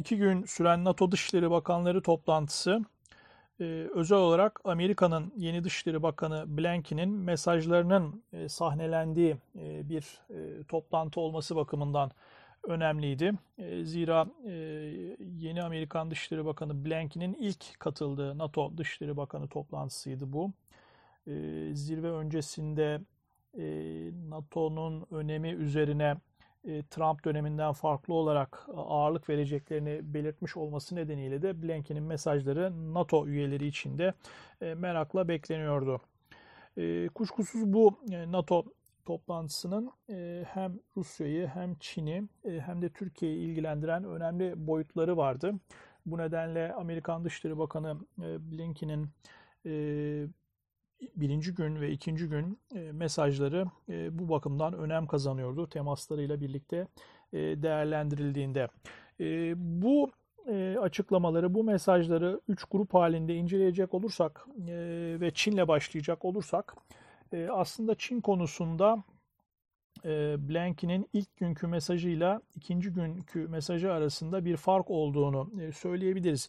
iki gün süren NATO Dışişleri Bakanları toplantısı e, özel olarak Amerika'nın yeni Dışişleri Bakanı Blinken'in mesajlarının e, sahnelendiği e, bir toplantı olması bakımından önemliydi. Zira yeni Amerikan Dışişleri Bakanı Blinken'in ilk katıldığı NATO Dışişleri Bakanı toplantısıydı bu. Zirve öncesinde NATO'nun önemi üzerine e, Trump döneminden farklı olarak ağırlık vereceklerini belirtmiş olması nedeniyle de Blinken'in mesajları NATO üyeleri için de e, merakla bekleniyordu. E, kuşkusuz bu NATO toplantısının hem Rusya'yı hem Çin'i hem de Türkiye'yi ilgilendiren önemli boyutları vardı. Bu nedenle Amerikan Dışişleri Bakanı Blinken'in birinci gün ve ikinci gün e, mesajları e, bu bakımdan önem kazanıyordu temaslarıyla birlikte e, değerlendirildiğinde. Bu açıklamaları, bu mesajları üç grup halinde inceleyecek olursak ve Çin'le başlayacak olursak aslında Çin konusunda Blinken'in ilk günkü mesajıyla ikinci günkü mesajı arasında bir fark olduğunu söyleyebiliriz.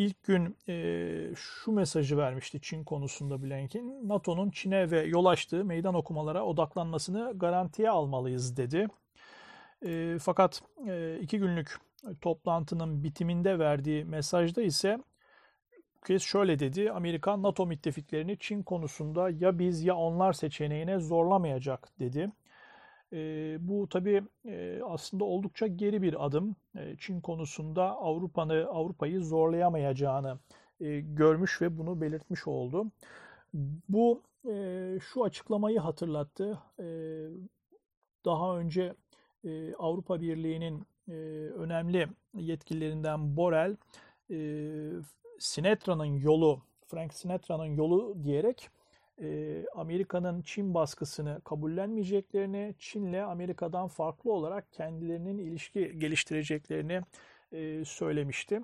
İlk gün e, şu mesajı vermişti Çin konusunda Blinken. NATO'nun Çin'e ve yol açtığı meydan okumalara odaklanmasını garantiye almalıyız dedi. E, fakat e, iki günlük toplantının bitiminde verdiği mesajda ise kez şöyle dedi. Amerikan NATO müttefiklerini Çin konusunda ya biz ya onlar seçeneğine zorlamayacak dedi. E, bu tabii e, aslında oldukça geri bir adım. E, Çin konusunda Avrupa'yı Avrupa'yı zorlayamayacağını e, görmüş ve bunu belirtmiş oldu. Bu e, şu açıklamayı hatırlattı. E, daha önce e, Avrupa Birliği'nin e, önemli yetkililerinden Borrell, e, Sinetra'nın yolu, Frank Sinatra'nın yolu diyerek e, Amerika'nın Çin baskısını kabullenmeyeceklerini, Çin'le Amerika'dan farklı olarak kendilerinin ilişki geliştireceklerini e, söylemişti.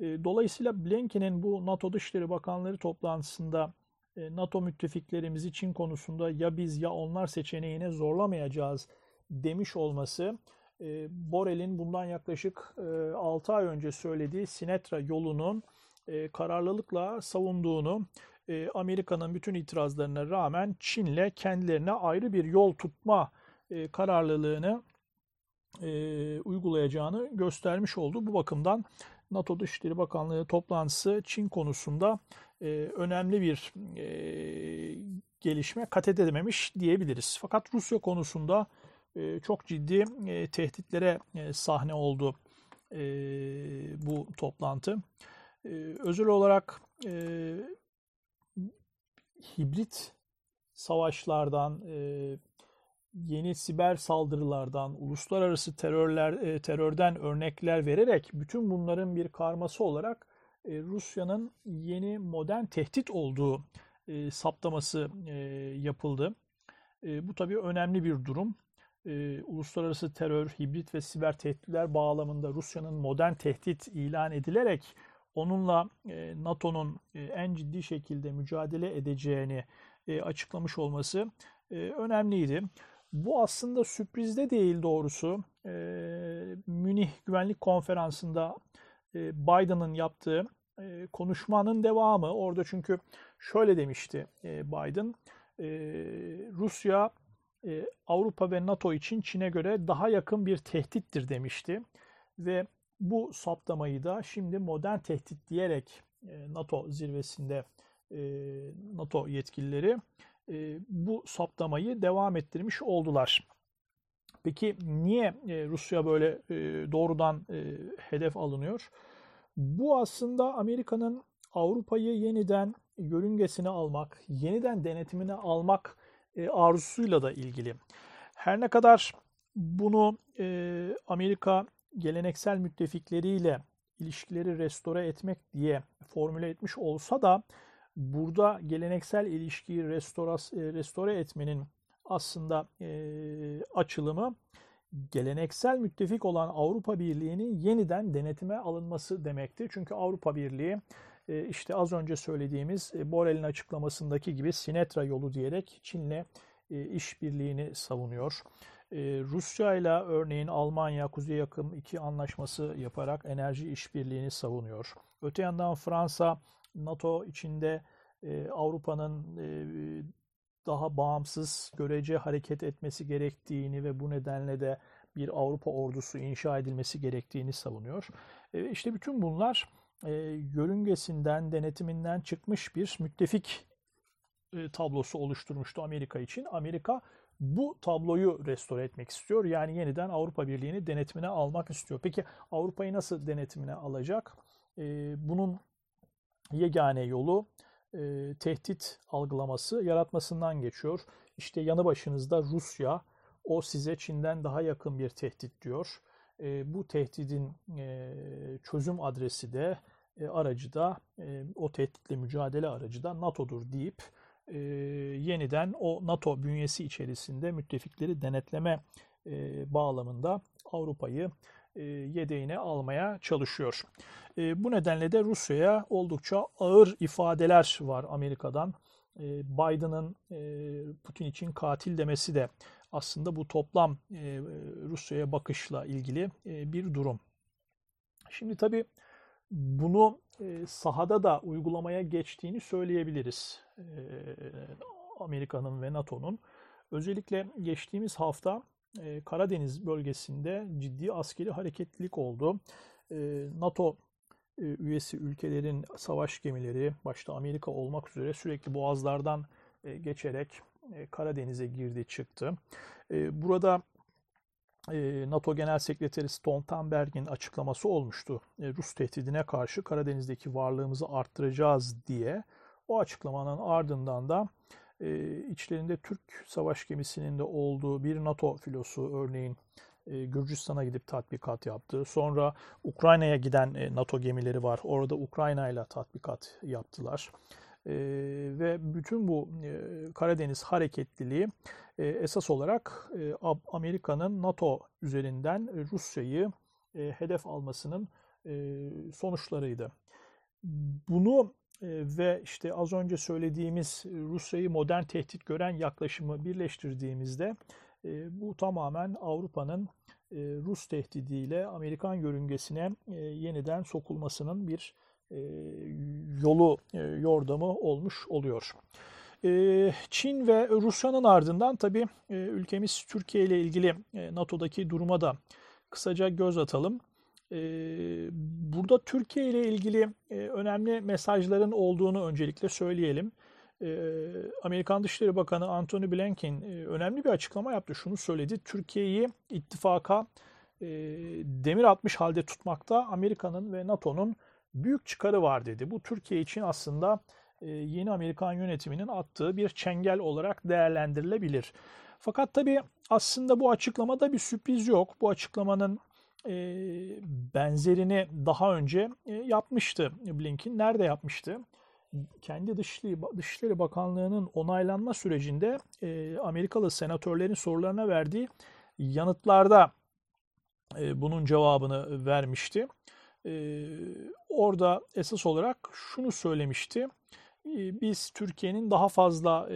E, dolayısıyla Blinken'in bu NATO Dışişleri Bakanları toplantısında NATO müttefiklerimizi Çin konusunda ya biz ya onlar seçeneğine zorlamayacağız demiş olması Borel'in bundan yaklaşık 6 ay önce söylediği Sinetra yolunun kararlılıkla savunduğunu e, Amerika'nın bütün itirazlarına rağmen Çin'le kendilerine ayrı bir yol tutma e, kararlılığını e, uygulayacağını göstermiş oldu. Bu bakımdan NATO Dışişleri Bakanlığı toplantısı Çin konusunda önemli bir gelişme kat edememiş diyebiliriz. Fakat Rusya konusunda çok ciddi tehditlere sahne oldu bu toplantı. Özel olarak hibrit savaşlardan, e, yeni siber saldırılardan, uluslararası terörler e, terörden örnekler vererek bütün bunların bir karması olarak e, Rusya'nın yeni modern tehdit olduğu e, saptaması e, yapıldı. E, bu tabii önemli bir durum. E, uluslararası terör, hibrit ve siber tehditler bağlamında Rusya'nın modern tehdit ilan edilerek onunla e, NATO'nun e, en ciddi şekilde mücadele edeceğini e, açıklamış olması önemliydi. Bu aslında sürprizde değil doğrusu. Münih Güvenlik Konferansı'nda Biden'ın yaptığı konuşmanın devamı. Orada çünkü şöyle demişti Biden. Rusya Avrupa ve NATO için Çin'e göre daha yakın bir tehdittir demişti. Ve bu saptamayı da şimdi modern tehdit diyerek e, NATO zirvesinde e, NATO yetkilileri e, bu saptamayı devam ettirmiş oldular. Peki niye Rusya böyle doğrudan hedef alınıyor? Bu aslında Amerika'nın Avrupa'yı yeniden yörüngesine almak, yeniden denetimine almak arzusuyla da ilgili. Her ne kadar bunu Amerika geleneksel müttefikleriyle ilişkileri restore etmek diye formüle etmiş olsa da burada geleneksel ilişkiyi e, restore etmenin aslında e, açılımı geleneksel müttefik olan Avrupa Birliği'nin yeniden denetime alınması demektir. Çünkü Avrupa Birliği e, işte az önce söylediğimiz e, Borrell'in açıklamasındaki gibi Sinetra yolu diyerek Çin'le e, işbirliğini savunuyor. Rusya ile örneğin Almanya Kuzey Yakın iki anlaşması yaparak enerji işbirliğini savunuyor. Öte yandan Fransa NATO içinde Avrupa'nın daha bağımsız görece hareket etmesi gerektiğini ve bu nedenle de bir Avrupa ordusu inşa edilmesi gerektiğini savunuyor. İşte bütün bunlar yörüngesinden, denetiminden çıkmış bir müttefik tablosu oluşturmuştu Amerika için. Amerika bu tabloyu restore etmek istiyor. Yani yeniden Avrupa Birliği'ni denetimine almak istiyor. Peki Avrupa'yı nasıl denetimine alacak? Bunun yegane yolu tehdit algılaması yaratmasından geçiyor. İşte yanı başınızda Rusya, o size Çin'den daha yakın bir tehdit diyor. bu tehdidin çözüm adresi de aracı da o tehditle mücadele aracı da NATO'dur deyip e, yeniden o NATO bünyesi içerisinde müttefikleri denetleme e, bağlamında Avrupa'yı e, yedeğine almaya çalışıyor. E, bu nedenle de Rusya'ya oldukça ağır ifadeler var Amerika'dan. E, Biden'ın e, Putin için katil demesi de aslında bu toplam e, Rusya'ya bakışla ilgili e, bir durum. Şimdi tabii bunu e, sahada da uygulamaya geçtiğini söyleyebiliriz. E, Amerika'nın ve NATO'nun. Özellikle geçtiğimiz hafta e, Karadeniz bölgesinde ciddi askeri hareketlilik oldu. NATO üyesi ülkelerin savaş gemileri, başta Amerika olmak üzere sürekli boğazlardan geçerek Karadeniz'e girdi çıktı. Burada NATO Genel Sekreteri Stoltenberg'in açıklaması olmuştu. Rus tehdidine karşı Karadeniz'deki varlığımızı arttıracağız diye. O açıklamanın ardından da içlerinde Türk savaş gemisinin de olduğu bir NATO filosu örneğin Gürcistan'a gidip tatbikat yaptı. Sonra Ukrayna'ya giden NATO gemileri var. Orada Ukrayna ile tatbikat yaptılar. Ve bütün bu Karadeniz hareketliliği esas olarak Amerika'nın NATO üzerinden Rusya'yı hedef almasının sonuçlarıydı. Bunu ve işte az önce söylediğimiz Rusya'yı modern tehdit gören yaklaşımı birleştirdiğimizde bu tamamen Avrupa'nın Rus tehdidiyle Amerikan yörüngesine yeniden sokulmasının bir yolu, yordamı olmuş oluyor. Çin ve Rusya'nın ardından tabii ülkemiz Türkiye ile ilgili NATO'daki duruma da kısaca göz atalım. Burada Türkiye ile ilgili önemli mesajların olduğunu öncelikle söyleyelim. Amerikan Dışişleri Bakanı Antony Blinken önemli bir açıklama yaptı. Şunu söyledi. Türkiye'yi ittifaka demir atmış halde tutmakta Amerika'nın ve NATO'nun büyük çıkarı var dedi. Bu Türkiye için aslında e, yeni Amerikan yönetiminin attığı bir çengel olarak değerlendirilebilir. Fakat tabii aslında bu açıklamada bir sürpriz yok. Bu açıklamanın e, benzerini daha önce e, yapmıştı Blinken. Nerede yapmıştı? Kendi Dışişleri, Dışişleri Bakanlığı'nın onaylanma sürecinde Amerikalı senatörlerin sorularına verdiği yanıtlarda bunun cevabını vermişti. Orada esas olarak şunu söylemişti biz Türkiye'nin daha fazla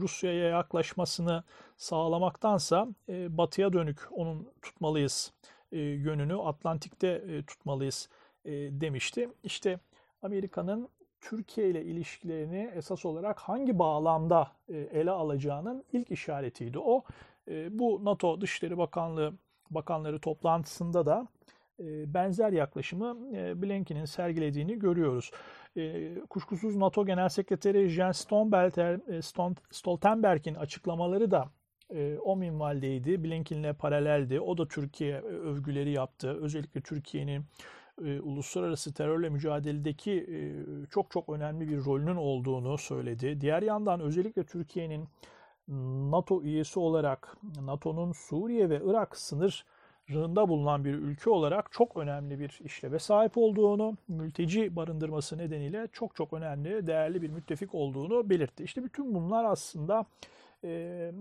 Rusya'ya yaklaşmasını sağlamaktansa batıya dönük onun tutmalıyız yönünü Atlantik'te tutmalıyız demişti. İşte Amerika'nın Türkiye ile ilişkilerini esas olarak hangi bağlamda ele alacağının ilk işaretiydi o. Bu NATO Dışişleri Bakanlığı bakanları toplantısında da benzer yaklaşımı Blinken'in sergilediğini görüyoruz. Kuşkusuz NATO Genel Sekreteri Jens Stoltenberg'in açıklamaları da o minvaldeydi. Blinken'le paraleldi. O da Türkiye övgüleri yaptı. Özellikle Türkiye'nin uluslararası terörle mücadeledeki çok çok önemli bir rolünün olduğunu söyledi. Diğer yandan özellikle Türkiye'nin NATO üyesi olarak NATO'nun Suriye ve Irak sınır rığında bulunan bir ülke olarak çok önemli bir işleve sahip olduğunu, mülteci barındırması nedeniyle çok çok önemli, değerli bir müttefik olduğunu belirtti. İşte bütün bunlar aslında e,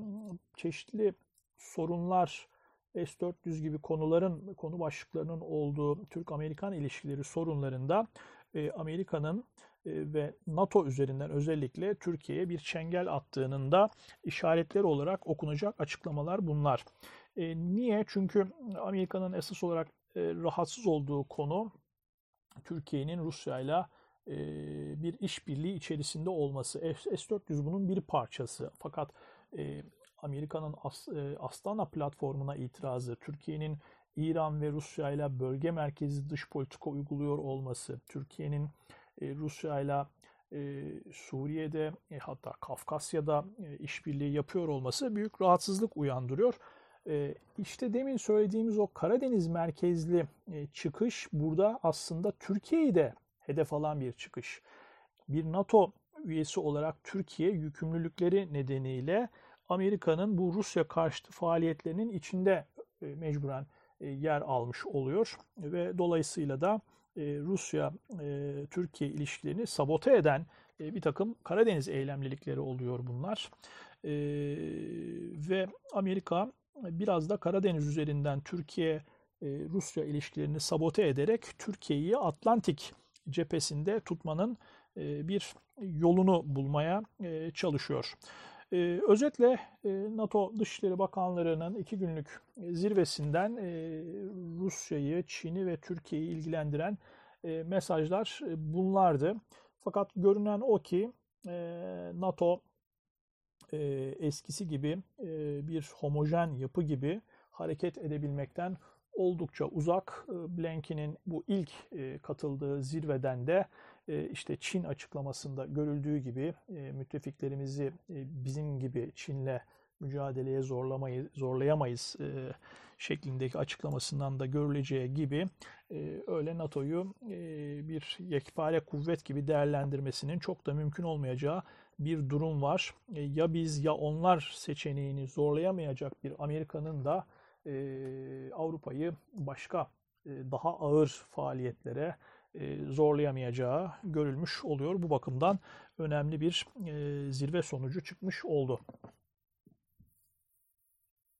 çeşitli sorunlar, S-400 gibi konuların, konu başlıklarının olduğu Türk-Amerikan ilişkileri sorunlarında e, Amerika'nın ve NATO üzerinden özellikle Türkiye'ye bir çengel attığının da işaretleri olarak okunacak açıklamalar bunlar. Niye? Çünkü Amerika'nın esas olarak rahatsız olduğu konu Türkiye'nin Rusya ile bir işbirliği içerisinde olması. S-400 bunun bir parçası. Fakat Amerika'nın Astana platformuna itirazı, Türkiye'nin İran ve Rusya ile bölge merkezi dış politika uyguluyor olması, Türkiye'nin Rusya ile Suriye'de hatta Kafkasya'da işbirliği yapıyor olması büyük rahatsızlık uyandırıyor. İşte demin söylediğimiz o Karadeniz merkezli çıkış burada aslında Türkiye'yi de hedef alan bir çıkış. Bir NATO üyesi olarak Türkiye yükümlülükleri nedeniyle Amerika'nın bu Rusya karşıtı faaliyetlerinin içinde mecburen yer almış oluyor ve dolayısıyla da Rusya-Türkiye ilişkilerini sabote eden bir takım Karadeniz eylemlilikleri oluyor bunlar. Ve Amerika biraz da Karadeniz üzerinden Türkiye-Rusya ilişkilerini sabote ederek Türkiye'yi Atlantik cephesinde tutmanın bir yolunu bulmaya çalışıyor. Ee, özetle e, NATO Dışişleri Bakanları'nın iki günlük zirvesinden e, Rusya'yı, Çin'i ve Türkiye'yi ilgilendiren e, mesajlar e, bunlardı. Fakat görünen o ki e, NATO e, eskisi gibi e, bir homojen yapı gibi hareket edebilmekten oldukça uzak. E, Blinken'in bu ilk e, katıldığı zirveden de e, işte Çin açıklamasında görüldüğü gibi müttefiklerimizi bizim gibi Çin'le mücadeleye zorlamayı zorlayamayız şeklindeki açıklamasından da görüleceği gibi öyle NATO'yu bir yekpare kuvvet gibi değerlendirmesinin çok da mümkün olmayacağı bir durum var. Ya biz ya onlar seçeneğini zorlayamayacak bir Amerika'nın da Avrupa'yı başka daha ağır faaliyetlere zorlayamayacağı görülmüş oluyor. Bu bakımdan önemli bir zirve sonucu çıkmış oldu.